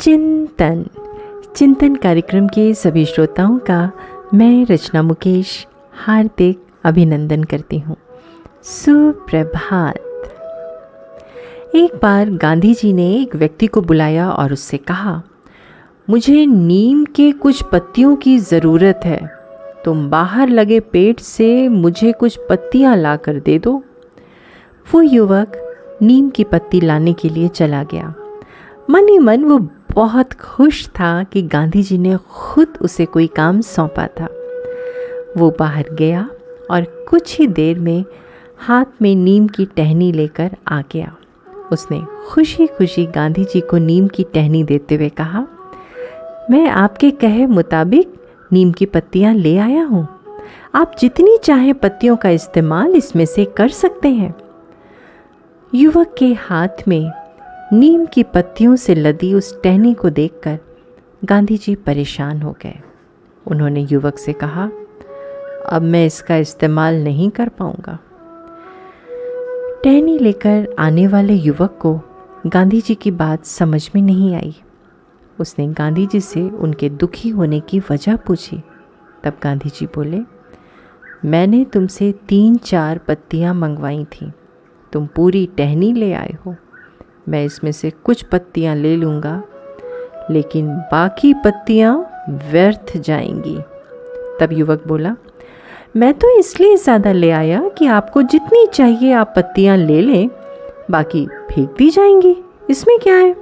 चिंतन। चिंतन कार्यक्रम के सभी श्रोताओं का मैं रचना मुकेश हार्दिक अभिनंदन करती हूँ। सुप्रभात। एक बार गांधी जी ने एक व्यक्ति को बुलाया और उससे कहा, मुझे नीम के कुछ पत्तियों की ज़रूरत है। तुम बाहर लगे पेट से मुझे कुछ पत्तियाँ ला कर दे दो। वो युवक नीम की पत्ती लाने के लिए चला गया। मन ही मन वो बहुत खुश था कि गांधी जी ने खुद उसे कोई काम सौंपा था। वो बाहर गया और कुछ ही देर में हाथ में नीम की टहनी लेकर आ गया। उसने खुशी खुशी गांधी जी को नीम की टहनी देते हुए कहा, मैं आपके कहे मुताबिक नीम की पत्तियाँ ले आया हूँ। आप जितनी चाहें पत्तियों का इस्तेमाल इसमें से कर सकते हैं युवक के हाथ में नीम की पत्तियों से लदी उस टहनी को देखकर गांधी जी परेशान हो गए। उन्होंने युवक से कहा, अब मैं इसका इस्तेमाल नहीं कर पाऊँगा। टहनी लेकर आने वाले युवक को गांधी जी की बात समझ में नहीं आई। उसने गांधी जी से उनके दुखी होने की वजह पूछी। तब गांधी जी बोले, मैंने तुमसे तीन चार पत्तियाँ मंगवाई थीं। तुम पूरी टहनी ले आए हो। मैं इसमें से कुछ पत्तियाँ ले लूँगा, लेकिन बाकी पत्तियाँ व्यर्थ जाएँगी। तब युवक बोला, मैं तो इसलिए ज़्यादा ले आया कि आपको जितनी चाहिए आप पत्तियाँ ले लें, बाकी फेंक दी जाएँगी। इसमें क्या है?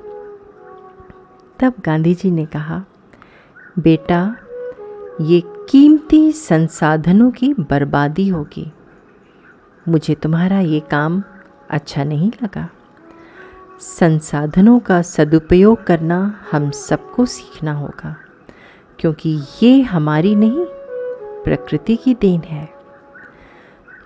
तब गांधी जी ने कहा, बेटा, ये कीमती संसाधनों की बर्बादी होगी। मुझे तुम्हारा ये काम अच्छा नहीं लगा। संसाधनों का सदुपयोग करना हम सबको सीखना होगा, क्योंकि ये हमारी नहीं, प्रकृति की देन है।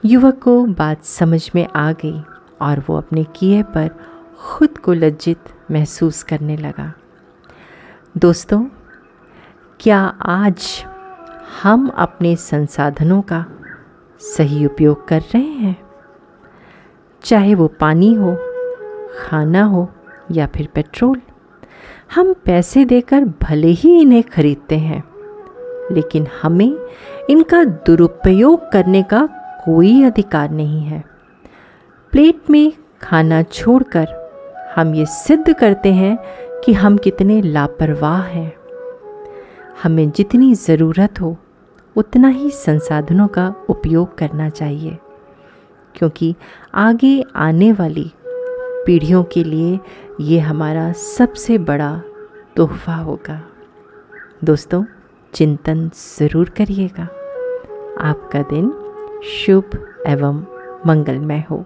युवक को बात समझ में आ गई और वो अपने किए पर खुद को लज्जित महसूस करने लगा। दोस्तों, क्या आज हम अपने संसाधनों का सही उपयोग कर रहे हैं? चाहे वो पानी हो खाना हो या फिर पेट्रोल, हम पैसे देकर भले ही इन्हें खरीदते हैं, लेकिन हमें इनका दुरुपयोग करने का कोई अधिकार नहीं है। प्लेट में खाना छोड़कर हम ये सिद्ध करते हैं कि हम कितने लापरवाह हैं। हमें जितनी ज़रूरत हो, उतना ही संसाधनों का उपयोग करना चाहिए, क्योंकि आगे आने वाली पीढ़ियों के लिए ये हमारा सबसे बड़ा तोहफा होगा। दोस्तों, चिंतन ज़रूर करिएगा। आपका दिन शुभ एवं मंगलमय हो।